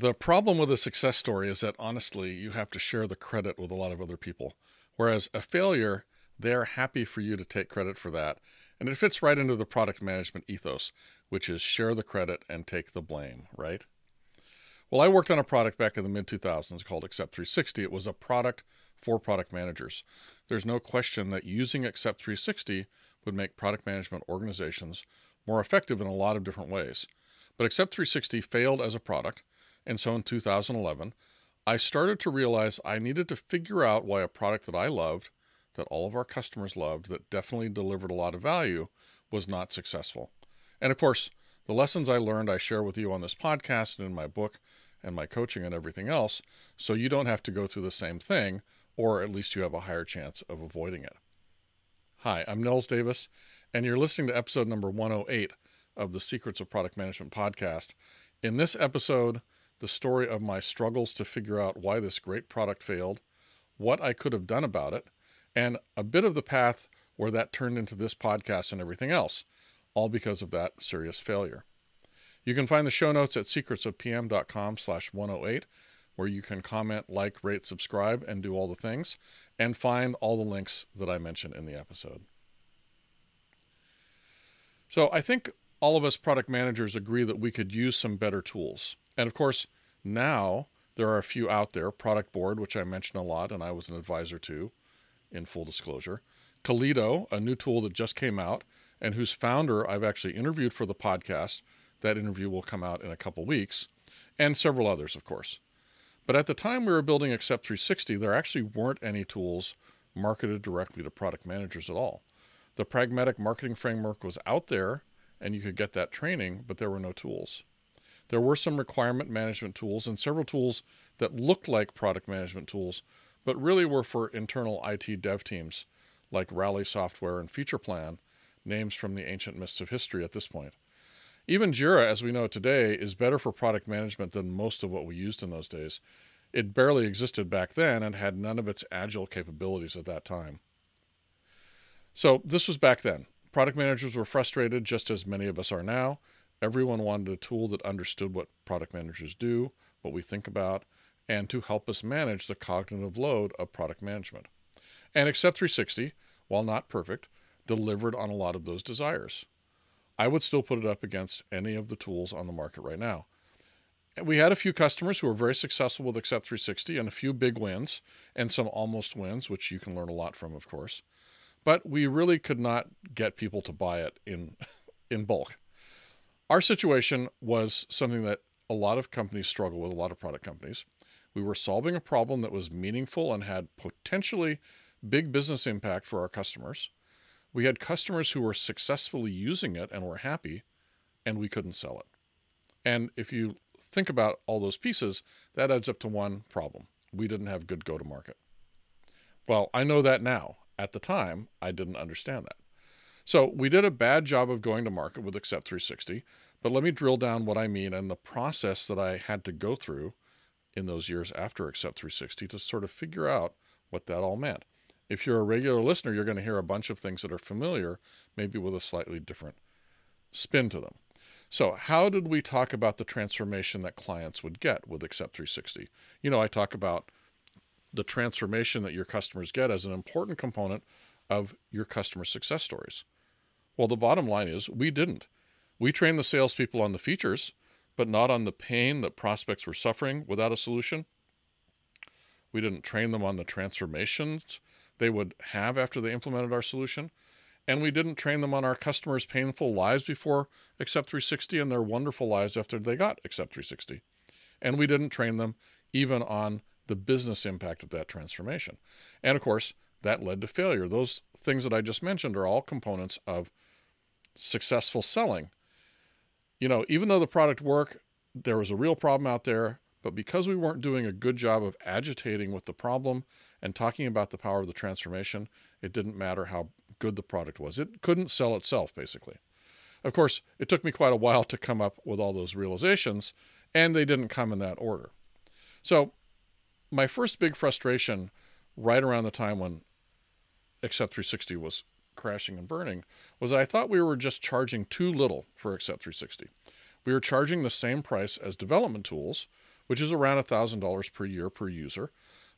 The problem with a success story is that honestly, you have to share the credit with a lot of other people. Whereas a failure, they're happy for you to take credit for that. And it fits right into the product management ethos, which is share the credit and take the blame, right? Well, I worked on a product back in the mid 2000s called Accept 360. It was a product for product managers. There's no question that using Accept 360 would make product management organizations more effective in a lot of different ways. But Accept 360 failed as a product, and so in 2011, I started to realize I needed to figure out why a product that I loved, that all of our customers loved, that definitely delivered a lot of value, was not successful. And of course, the lessons I learned I share with you on this podcast and in my book and my coaching and everything else, so you don't have to go through the same thing, or at least you have a higher chance of avoiding it. Hi, I'm Nils Davis, and you're listening to episode number 108 of the Secrets of Product Management podcast. In this episode, the story of my struggles to figure out why this great product failed, what I could have done about it, and a bit of the path where that turned into this podcast and everything else, all because of that serious failure. You can find the show notes at secretsofpm.com slash 108, where you can comment, like, rate, subscribe, and do all the things, and find all the links that I mentioned in the episode. So I think all of us product managers agree that we could use some better tools. And of course, now there are a few out there Product Board, which I mentioned a lot and I was an advisor to, in full disclosure. Kaledo, a new tool that just came out and whose founder I've actually interviewed for the podcast. That interview will come out in a couple weeks, and several others, of course. But at the time we were building Accept 360, there actually weren't any tools marketed directly to product managers at all. The pragmatic marketing framework was out there and you could get that training, but there were no tools. There were some requirement management tools and several tools that looked like product management tools, but really were for internal IT dev teams like Rally Software and Feature Plan, names from the ancient mists of history at this point. Even Jira, as we know it today, is better for product management than most of what we used in those days. It barely existed back then and had none of its agile capabilities at that time. So, this was back then. Product managers were frustrated, just as many of us are now. Everyone wanted a tool that understood what product managers do, what we think about, and to help us manage the cognitive load of product management. And Accept 360, while not perfect, delivered on a lot of those desires. I would still put it up against any of the tools on the market right now. We had a few customers who were very successful with Accept 360 and a few big wins and some almost wins, which you can learn a lot from, of course. But we really could not get people to buy it in in bulk. Our situation was something that a lot of companies struggle with, a lot of product companies. We were solving a problem that was meaningful and had potentially big business impact for our customers. We had customers who were successfully using it and were happy, and we couldn't sell it. And if you think about all those pieces, that adds up to one problem. We didn't have good go to market. Well, I know that now. At the time, I didn't understand that. So we did a bad job of going to market with Accept 360, but let me drill down what I mean and the process that I had to go through in those years after Accept 360 to sort of figure out what that all meant. If you're a regular listener, you're going to hear a bunch of things that are familiar, maybe with a slightly different spin to them. So, how did we talk about the transformation that clients would get with Accept 360? You know, I talk about the transformation that your customers get as an important component of your customer success stories. Well, the bottom line is we didn't. We trained the salespeople on the features, but not on the pain that prospects were suffering without a solution. We didn't train them on the transformations they would have after they implemented our solution. And we didn't train them on our customers' painful lives before Accept 360 and their wonderful lives after they got Accept 360. And we didn't train them even on the business impact of that transformation. And of course, that led to failure. Those things that I just mentioned are all components of successful selling. You know, even though the product worked, there was a real problem out there, but because we weren't doing a good job of agitating with the problem and talking about the power of the transformation, it didn't matter how good the product was. It couldn't sell itself, basically. Of course, it took me quite a while to come up with all those realizations, and they didn't come in that order. So, my first big frustration right around the time when Accept 360 was crashing and burning was that I thought we were just charging too little for Accept 360. We were charging the same price as development tools which is around $1,000 per year per user.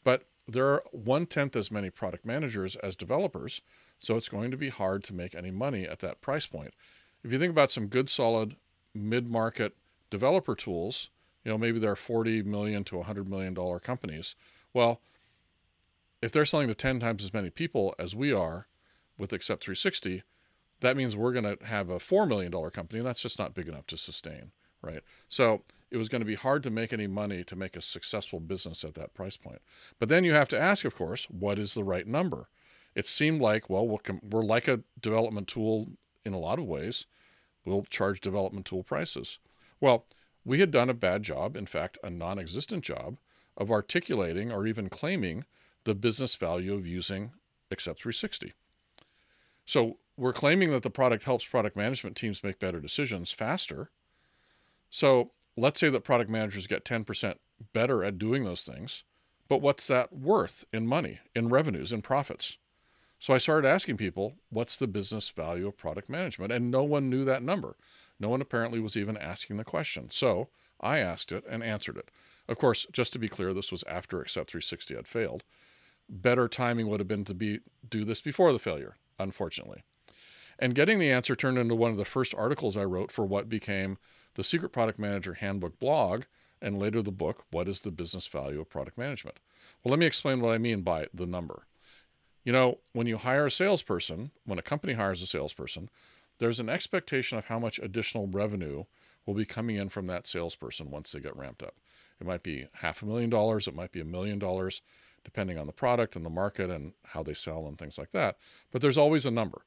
But there are one tenth as many product managers as developers, so it's going to be hard to make any money at that price point. If you think about some good, solid mid market developer tools, you know, maybe they're 40 million to 100 million dollar companies. Well, if they're selling to 10 times as many people as we are with Accept 360, that means we're going to have a $4 million company, and that's just not big enough to sustain, right? So it was going to be hard to make any money to make a successful business at that price point. But then you have to ask, of course, what is the right number? It seemed like, well, we're like a development tool in a lot of ways. We'll charge development tool prices. Well, we had done a bad job, in fact, a non existent job, of articulating or even claiming the business value of using Accept 360. So we're claiming that the product helps product management teams make better decisions faster. So let's say that product managers get 10% better at doing those things, but what's that worth in money, in revenues, in profits? So I started asking people, what's the business value of product management? And no one knew that number. No one apparently was even asking the question. So I asked it and answered it. Of course, just to be clear, this was after Accept 360 had failed. Better timing would have been to be do this before the failure, unfortunately. And getting the answer turned into one of the first articles I wrote for what became the Secret Product Manager Handbook blog, and later the book, What is the Business Value of Product Management? Well, let me explain what I mean by the number. You know, when you hire a salesperson, when a company hires a salesperson, there's an expectation of how much additional revenue will be coming in from that salesperson once they get ramped up. It might be half a million dollars, it might be a million dollars, depending on the product and the market and how they sell and things like that. But there's always a number.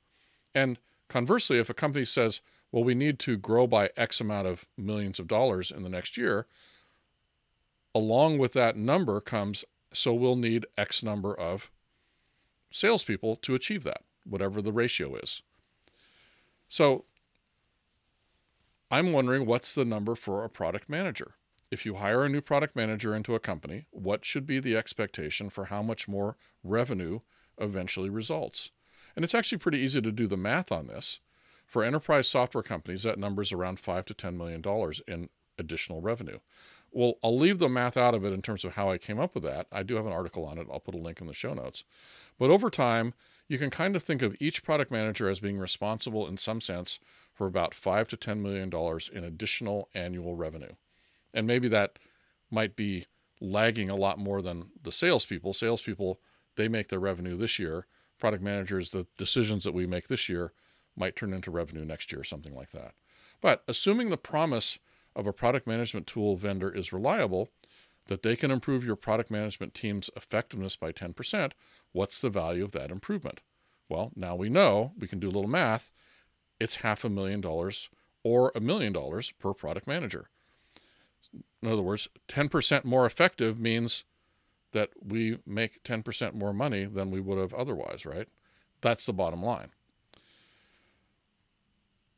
And conversely, if a company says, well, we need to grow by X amount of millions of dollars in the next year, along with that number comes, so we'll need X number of salespeople to achieve that, whatever the ratio is. So I'm wondering what's the number for a product manager? If you hire a new product manager into a company, what should be the expectation for how much more revenue eventually results? And it's actually pretty easy to do the math on this. For enterprise software companies, that number is around five to ten million dollars in additional revenue. Well, I'll leave the math out of it in terms of how I came up with that. I do have an article on it. I'll put a link in the show notes. But over time, you can kind of think of each product manager as being responsible in some sense for about five to ten million dollars in additional annual revenue. And maybe that might be lagging a lot more than the salespeople. Salespeople, they make their revenue this year. Product managers, the decisions that we make this year might turn into revenue next year, or something like that. But assuming the promise of a product management tool vendor is reliable, that they can improve your product management team's effectiveness by 10%, what's the value of that improvement? Well, now we know, we can do a little math, it's half a million dollars or a million dollars per product manager. In other words, 10% more effective means that we make 10% more money than we would have otherwise, right? That's the bottom line.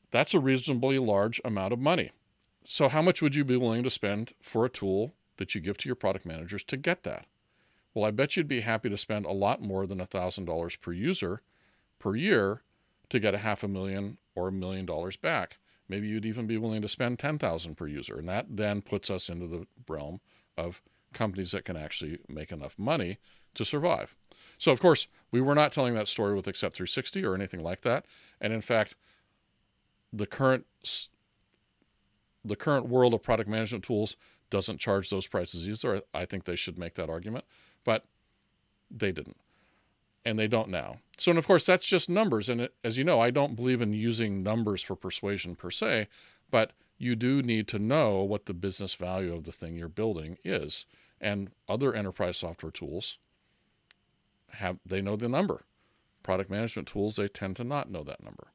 That's a reasonably large amount of money. So, how much would you be willing to spend for a tool that you give to your product managers to get that? Well, I bet you'd be happy to spend a lot more than $1,000 per user per year to get a half a million or a million dollars back. Maybe you'd even be willing to spend 10,000 per user, and that then puts us into the realm of companies that can actually make enough money to survive. So, of course, we were not telling that story with Accept 360 or anything like that. And in fact, the current the current world of product management tools doesn't charge those prices either. I think they should make that argument, but they didn't. And they don't now. So, and of course, that's just numbers. And as you know, I don't believe in using numbers for persuasion per se, but you do need to know what the business value of the thing you're building is. And other enterprise software tools have, they know the number. Product management tools, they tend to not know that number.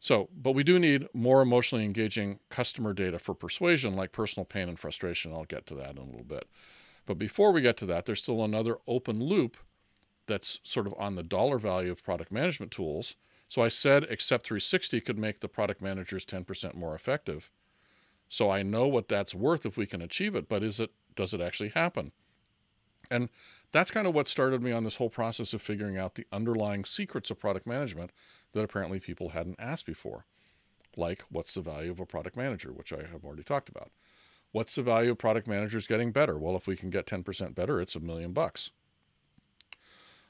So, but we do need more emotionally engaging customer data for persuasion, like personal pain and frustration. I'll get to that in a little bit. But before we get to that, there's still another open loop that's sort of on the dollar value of product management tools. So I said Accept 360 could make the product managers 10% more effective. So I know what that's worth if we can achieve it, but is it does it actually happen? And that's kind of what started me on this whole process of figuring out the underlying secrets of product management that apparently people hadn't asked before. Like, what's the value of a product manager, which I have already talked about? What's the value of product managers getting better? Well, if we can get 10% better, it's a million bucks.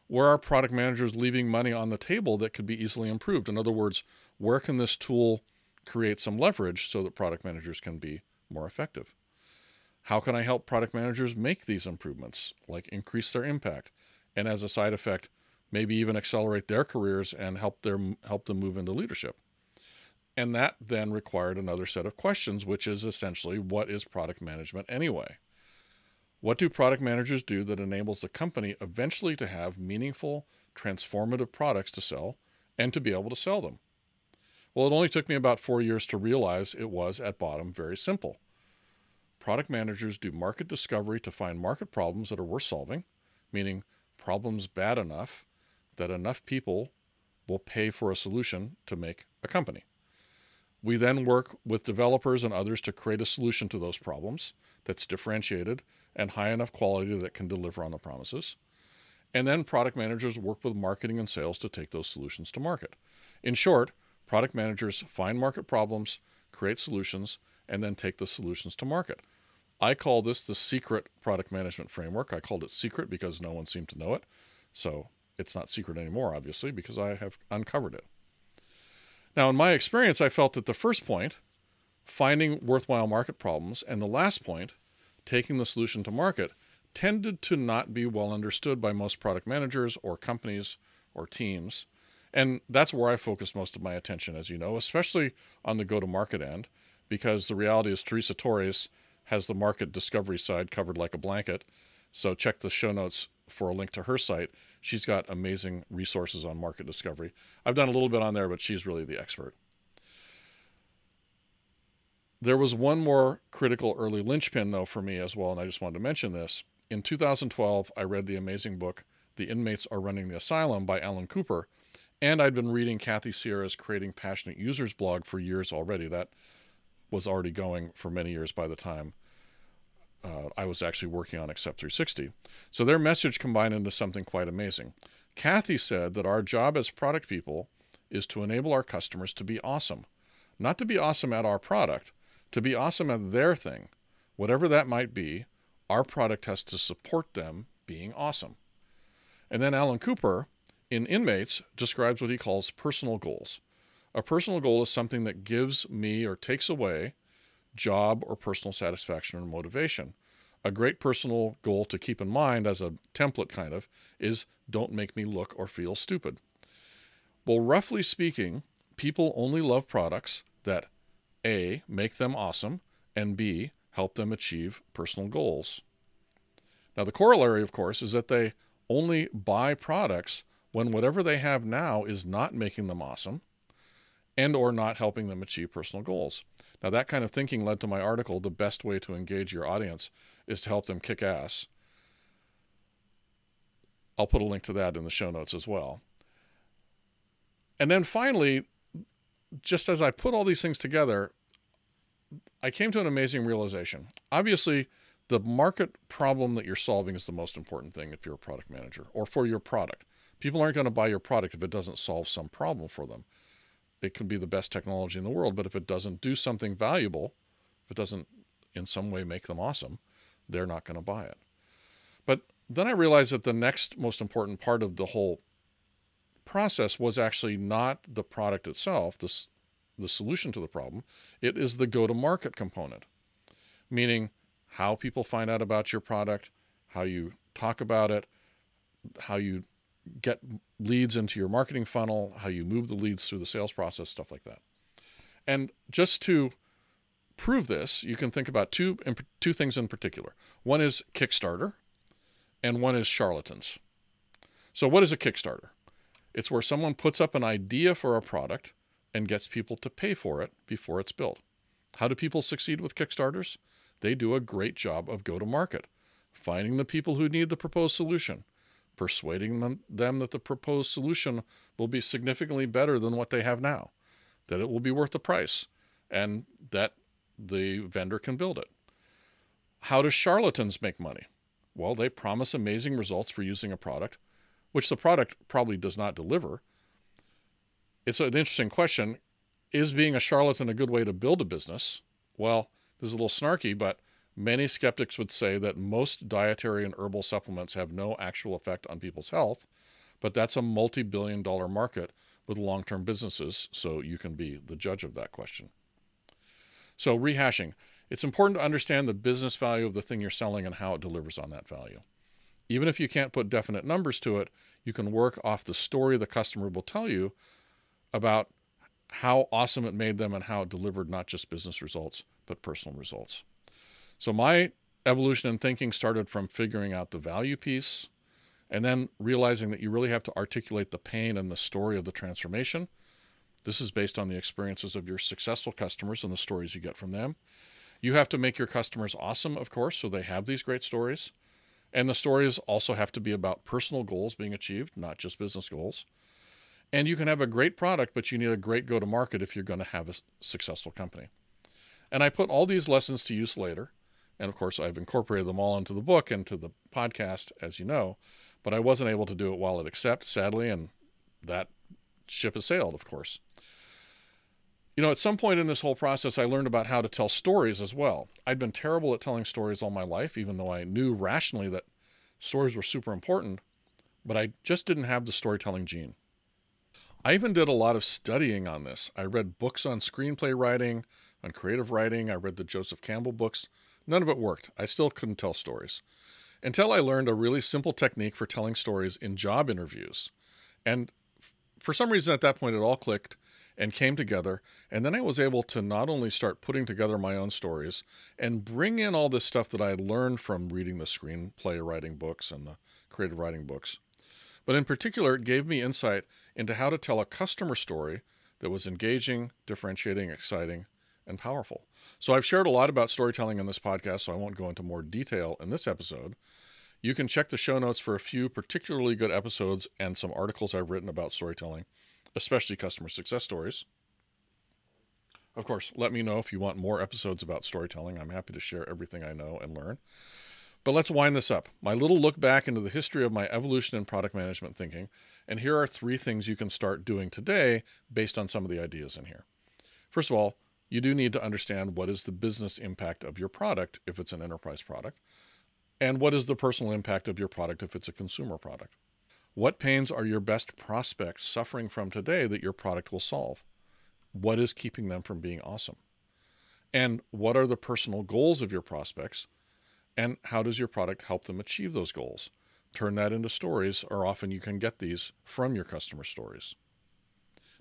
Where are product managers leaving money on the table that could be easily improved? In other words, where can this tool create some leverage so that product managers can be more effective? How can I help product managers make these improvements, like increase their impact, and as a side effect, maybe even accelerate their careers and help their help them move into leadership? And that then required another set of questions, which is essentially what is product management anyway? What do product managers do that enables the company eventually to have meaningful, transformative products to sell and to be able to sell them? Well, it only took me about four years to realize it was, at bottom, very simple. Product managers do market discovery to find market problems that are worth solving, meaning problems bad enough that enough people will pay for a solution to make a company. We then work with developers and others to create a solution to those problems that's differentiated and high enough quality that can deliver on the promises. And then product managers work with marketing and sales to take those solutions to market. In short, product managers find market problems, create solutions, and then take the solutions to market. I call this the secret product management framework. I called it secret because no one seemed to know it. So it's not secret anymore, obviously, because I have uncovered it. Now, in my experience, I felt that the first point, finding worthwhile market problems, and the last point, taking the solution to market, tended to not be well understood by most product managers or companies or teams. And that's where I focused most of my attention, as you know, especially on the go to market end, because the reality is Teresa Torres has the market discovery side covered like a blanket. So check the show notes for a link to her site. She's got amazing resources on market discovery. I've done a little bit on there, but she's really the expert. There was one more critical early linchpin, though, for me as well, and I just wanted to mention this. In 2012, I read the amazing book, The Inmates Are Running the Asylum by Alan Cooper, and I'd been reading Kathy Sierra's Creating Passionate Users blog for years already. That was already going for many years by the time uh, I was actually working on Accept 360. So their message combined into something quite amazing. Kathy said that our job as product people is to enable our customers to be awesome, not to be awesome at our product, to be awesome at their thing. Whatever that might be, our product has to support them being awesome. And then Alan Cooper in Inmates describes what he calls personal goals. A personal goal is something that gives me or takes away job or personal satisfaction or motivation. A great personal goal to keep in mind as a template kind of is don't make me look or feel stupid. Well, roughly speaking, people only love products that A, make them awesome, and B, help them achieve personal goals. Now, the corollary, of course, is that they only buy products when whatever they have now is not making them awesome and or not helping them achieve personal goals. Now, that kind of thinking led to my article, The Best Way to Engage Your Audience is to Help Them Kick Ass. I'll put a link to that in the show notes as well. And then finally, just as I put all these things together, I came to an amazing realization. Obviously, the market problem that you're solving is the most important thing if you're a product manager or for your product. People aren't going to buy your product if it doesn't solve some problem for them it can be the best technology in the world, but if it doesn't do something valuable, if it doesn't in some way make them awesome, they're not going to buy it. But then I realized that the next most important part of the whole process was actually not the product itself, the, the solution to the problem. It is the go to market component, meaning how people find out about your product, how you talk about it, how you get leads into your marketing funnel, how you move the leads through the sales process, stuff like that. And just to prove this, you can think about two two things in particular. One is Kickstarter, and one is charlatans. So, what is a Kickstarter? It's where someone puts up an idea for a product and gets people to pay for it before it's built. How do people succeed with Kickstarters? They do a great job of go to market, finding the people who need the proposed solution, persuading them, them that the proposed solution will be significantly better than what they have now, that it will be worth the price, and that the vendor can build it. How do charlatans make money? Well, they promise amazing results for using a product, which the product probably does not deliver. It's an interesting question. Is being a charlatan a good way to build a business? Well, this is a little snarky, but Many skeptics would say that most dietary and herbal supplements have no actual effect on people's health, but that's a multi billion dollar market with long term businesses, so you can be the judge of that question. So, rehashing it's important to understand the business value of the thing you're selling and how it delivers on that value. Even if you can't put definite numbers to it, you can work off the story the customer will tell you about how awesome it made them and how it delivered not just business results, but personal results. So, my evolution in thinking started from figuring out the value piece and then realizing that you really have to articulate the pain and the story of the transformation. This is based on the experiences of your successful customers and the stories you get from them. You have to make your customers awesome, of course, so they have these great stories. And the stories also have to be about personal goals being achieved, not just business goals. And you can have a great product, but you need a great go to market if you're going to have a successful company. And I put all these lessons to use later. And of course, I've incorporated them all into the book and to the podcast, as you know but I wasn't able to do it while it accept, sadly, and that ship has sailed, of course. You know, at some point in this whole process, I learned about how to tell stories as well. I'd been terrible at telling stories all my life, even though I knew rationally that stories were super important, but I just didn't have the storytelling gene. I even did a lot of studying on this. I read books on screenplay writing, on creative writing. I read the Joseph Campbell books. None of it worked. I still couldn't tell stories until I learned a really simple technique for telling stories in job interviews. And for some reason at that point, it all clicked and came together. And then I was able to not only start putting together my own stories and bring in all this stuff that I had learned from reading the screenplay writing books and the creative writing books, but in particular, it gave me insight into how to tell a customer story that was engaging, differentiating, exciting, and powerful. So I've shared a lot about storytelling in this podcast, so I won't go into more detail in this episode. You can check the show notes for a few particularly good episodes and some articles I've written about storytelling, especially customer success stories. Of course, let me know if you want more episodes about storytelling. I'm happy to share everything I know and learn. But let's wind this up. My little look back into the history of my evolution in product management thinking. And here are three things you can start doing today based on some of the ideas in here. First of all, you do need to understand what is the business impact of your product if it's an enterprise product, and what is the personal impact of your product if it's a consumer product. What pains are your best prospects suffering from today that your product will solve? What is keeping them from being awesome? And what are the personal goals of your prospects? And how does your product help them achieve those goals? Turn that into stories, or often you can get these from your customer stories.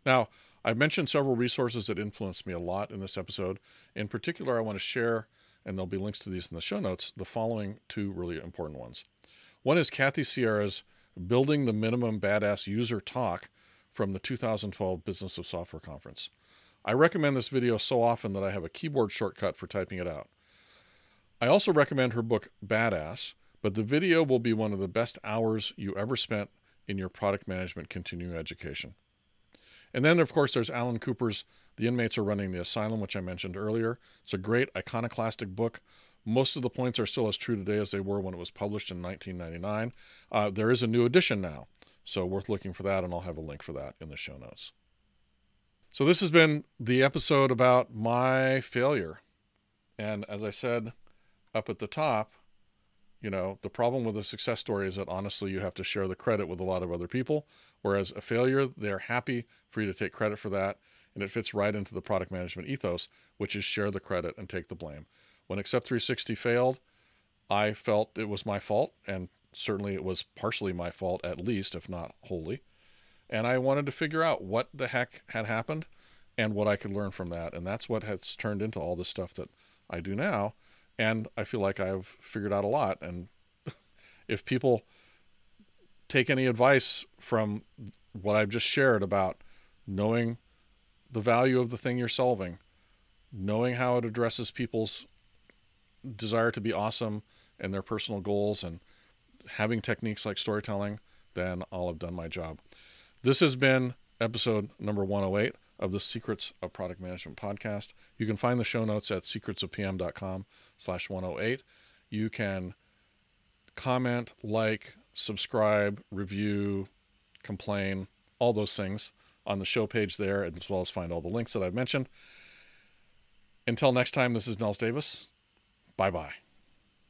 Now, I've mentioned several resources that influenced me a lot in this episode. In particular, I want to share, and there'll be links to these in the show notes, the following two really important ones. One is Kathy Sierra's Building the Minimum Badass User Talk from the 2012 Business of Software Conference. I recommend this video so often that I have a keyboard shortcut for typing it out. I also recommend her book Badass, but the video will be one of the best hours you ever spent in your product management continuing education. And then, of course, there's Alan Cooper's The Inmates Are Running the Asylum, which I mentioned earlier. It's a great iconoclastic book. Most of the points are still as true today as they were when it was published in 1999. Uh, there is a new edition now, so worth looking for that, and I'll have a link for that in the show notes. So, this has been the episode about my failure. And as I said up at the top, you know, the problem with a success story is that honestly, you have to share the credit with a lot of other people. Whereas a failure, they're happy for you to take credit for that. And it fits right into the product management ethos, which is share the credit and take the blame. When Accept 360 failed, I felt it was my fault. And certainly it was partially my fault, at least, if not wholly. And I wanted to figure out what the heck had happened and what I could learn from that. And that's what has turned into all the stuff that I do now and I feel like I've figured out a lot. And if people take any advice from what I've just shared about knowing the value of the thing you're solving, knowing how it addresses people's desire to be awesome and their personal goals, and having techniques like storytelling, then I'll have done my job. This has been episode number 108 of the Secrets of Product Management podcast. You can find the show notes at secretsofpm.com slash 108. You can comment, like, subscribe, review, complain, all those things on the show page there, as well as find all the links that I've mentioned. Until next time, this is Nils Davis. Bye bye.